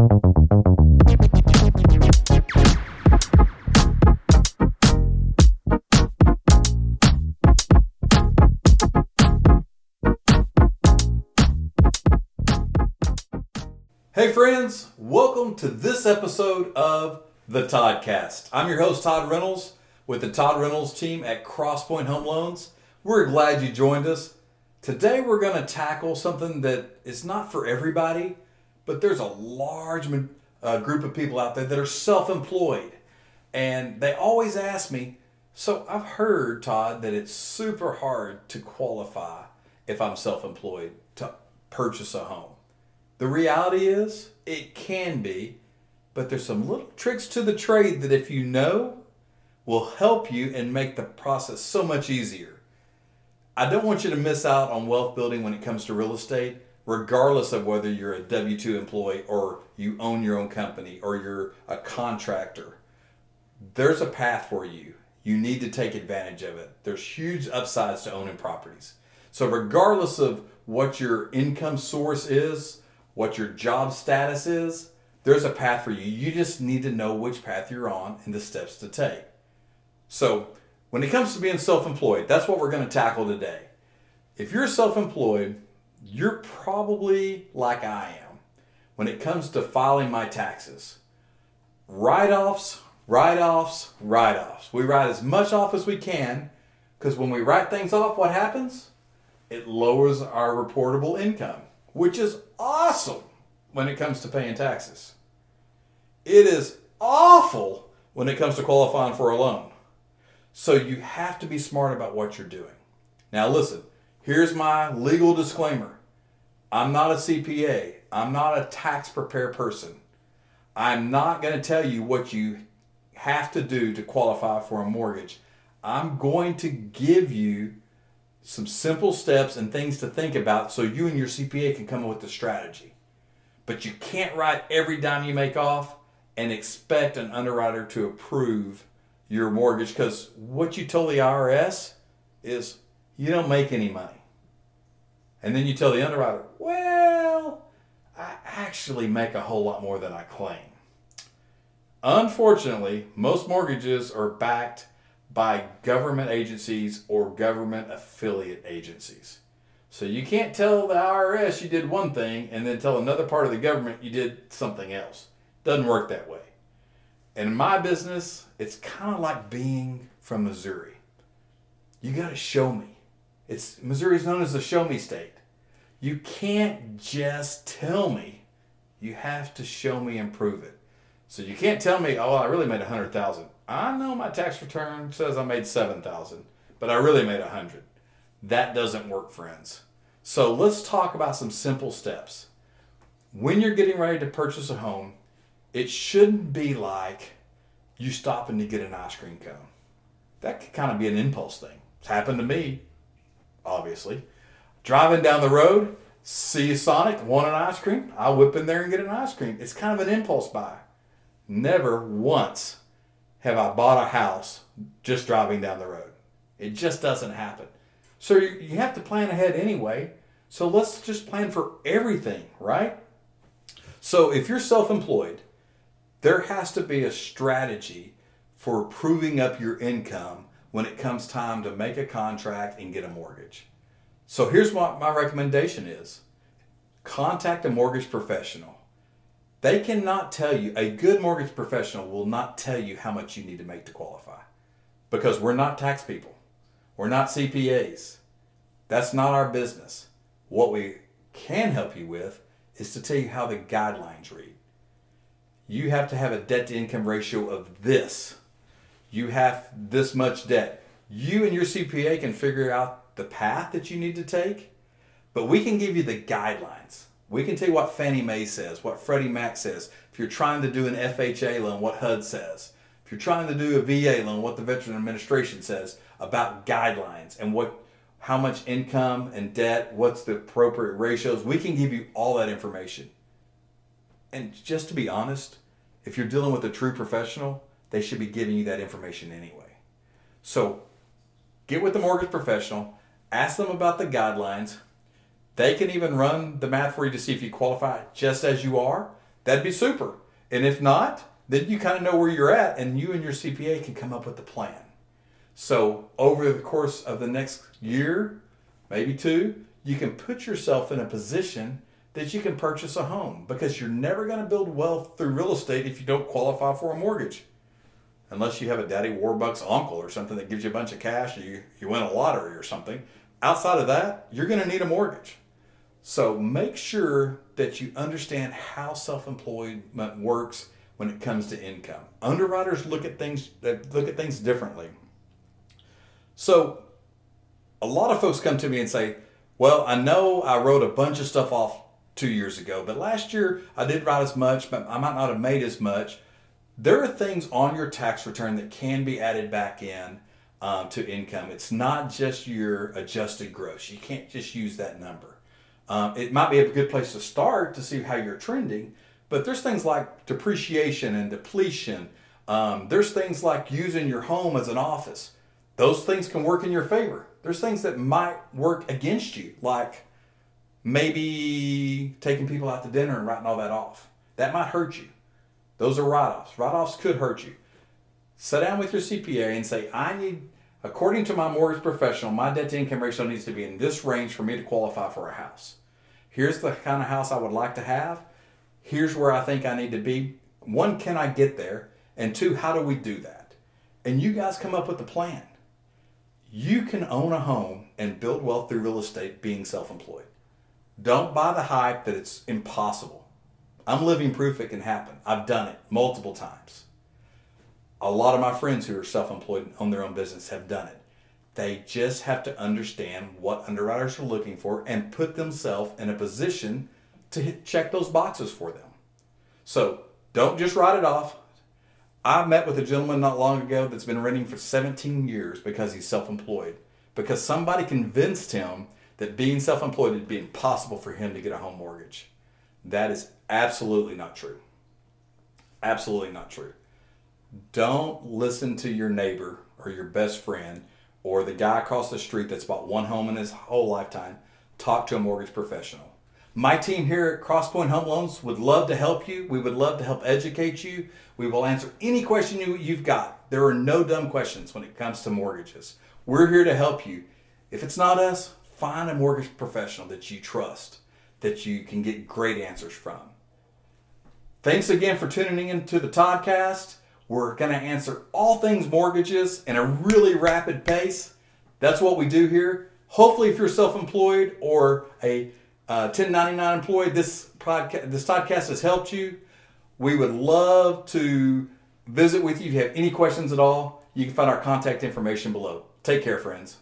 Hey, friends, welcome to this episode of the Toddcast. I'm your host, Todd Reynolds, with the Todd Reynolds team at Crosspoint Home Loans. We're glad you joined us. Today, we're going to tackle something that is not for everybody, but there's a large uh, group of people out there that are self employed. And they always ask me, So I've heard, Todd, that it's super hard to qualify if I'm self employed to purchase a home. The reality is, it can be, but there's some little tricks to the trade that if you know, will help you and make the process so much easier. I don't want you to miss out on wealth building when it comes to real estate, regardless of whether you're a W 2 employee or you own your own company or you're a contractor. There's a path for you. You need to take advantage of it. There's huge upsides to owning properties. So, regardless of what your income source is, what your job status is, there's a path for you. You just need to know which path you're on and the steps to take. So, when it comes to being self employed, that's what we're going to tackle today. If you're self employed, you're probably like I am when it comes to filing my taxes. Write offs, write offs, write offs. We write as much off as we can because when we write things off, what happens? It lowers our reportable income which is awesome when it comes to paying taxes. It is awful when it comes to qualifying for a loan. So you have to be smart about what you're doing. Now, listen, here's my legal disclaimer I'm not a CPA, I'm not a tax prepared person. I'm not going to tell you what you have to do to qualify for a mortgage. I'm going to give you some simple steps and things to think about so you and your CPA can come up with a strategy. But you can't write every dime you make off and expect an underwriter to approve your mortgage because what you told the IRS is you don't make any money. And then you tell the underwriter, well, I actually make a whole lot more than I claim. Unfortunately, most mortgages are backed by government agencies or government affiliate agencies. So you can't tell the IRS you did one thing and then tell another part of the government you did something else. Doesn't work that way. And in my business, it's kind of like being from Missouri. You got to show me. It's Missouri's known as the show me state. You can't just tell me. You have to show me and prove it. So you can't tell me, "Oh, I really made a 100,000." I know my tax return says I made 7,000, but I really made a 100. That doesn't work, friends. So let's talk about some simple steps. When you're getting ready to purchase a home, it shouldn't be like you stopping to get an ice cream cone. That could kind of be an impulse thing. It's happened to me, obviously. Driving down the road, see Sonic, want an ice cream? I'll whip in there and get an ice cream. It's kind of an impulse buy. Never once have I bought a house just driving down the road. It just doesn't happen. So you have to plan ahead anyway. So let's just plan for everything, right? So if you're self employed, there has to be a strategy for proving up your income when it comes time to make a contract and get a mortgage. So here's what my recommendation is contact a mortgage professional. They cannot tell you, a good mortgage professional will not tell you how much you need to make to qualify because we're not tax people. We're not CPAs. That's not our business. What we can help you with is to tell you how the guidelines read. You have to have a debt to income ratio of this. You have this much debt. You and your CPA can figure out the path that you need to take, but we can give you the guidelines. We can tell you what Fannie Mae says, what Freddie Mac says. If you're trying to do an FHA loan, what HUD says. If you're trying to do a VA loan, what the Veteran Administration says about guidelines and what how much income and debt, what's the appropriate ratios. We can give you all that information. And just to be honest, if you're dealing with a true professional, they should be giving you that information anyway. So get with the mortgage professional, ask them about the guidelines, they can even run the math for you to see if you qualify just as you are. that'd be super. And if not, then you kind of know where you're at, and you and your CPA can come up with a plan. So, over the course of the next year, maybe two, you can put yourself in a position that you can purchase a home because you're never going to build wealth through real estate if you don't qualify for a mortgage. Unless you have a Daddy Warbucks uncle or something that gives you a bunch of cash or you, you win a lottery or something. Outside of that, you're going to need a mortgage. So make sure that you understand how self employment works when it comes to income. Underwriters look at things uh, look at things differently. So a lot of folks come to me and say, "Well, I know I wrote a bunch of stuff off 2 years ago, but last year I did write as much, but I might not have made as much." There are things on your tax return that can be added back in um, to income. It's not just your adjusted gross. You can't just use that number. Um, it might be a good place to start to see how you're trending, but there's things like depreciation and depletion. Um, there's things like using your home as an office. Those things can work in your favor. There's things that might work against you, like maybe taking people out to dinner and writing all that off. That might hurt you. Those are write offs. Write offs could hurt you. Sit down with your CPA and say, I need, according to my mortgage professional, my debt to income ratio needs to be in this range for me to qualify for a house. Here's the kind of house I would like to have here's where I think I need to be. One, can I get there? And two, how do we do that? And you guys come up with a plan. You can own a home and build wealth through real estate being self employed. Don't buy the hype that it's impossible. I'm living proof it can happen. I've done it multiple times. A lot of my friends who are self employed and own their own business have done it. They just have to understand what underwriters are looking for and put themselves in a position to hit, check those boxes for them. So don't just write it off. I met with a gentleman not long ago that's been renting for 17 years because he's self employed. Because somebody convinced him that being self employed would be impossible for him to get a home mortgage. That is absolutely not true. Absolutely not true. Don't listen to your neighbor or your best friend or the guy across the street that's bought one home in his whole lifetime. Talk to a mortgage professional. My team here at Crosspoint Home Loans would love to help you. We would love to help educate you. We will answer any question you, you've got. There are no dumb questions when it comes to mortgages. We're here to help you. If it's not us, find a mortgage professional that you trust, that you can get great answers from. Thanks again for tuning into the Toddcast. We're going to answer all things mortgages in a really rapid pace. That's what we do here. Hopefully, if you're self employed or a uh, 1099 employee, this podcast, this podcast has helped you. We would love to visit with you. If you have any questions at all, you can find our contact information below. Take care, friends.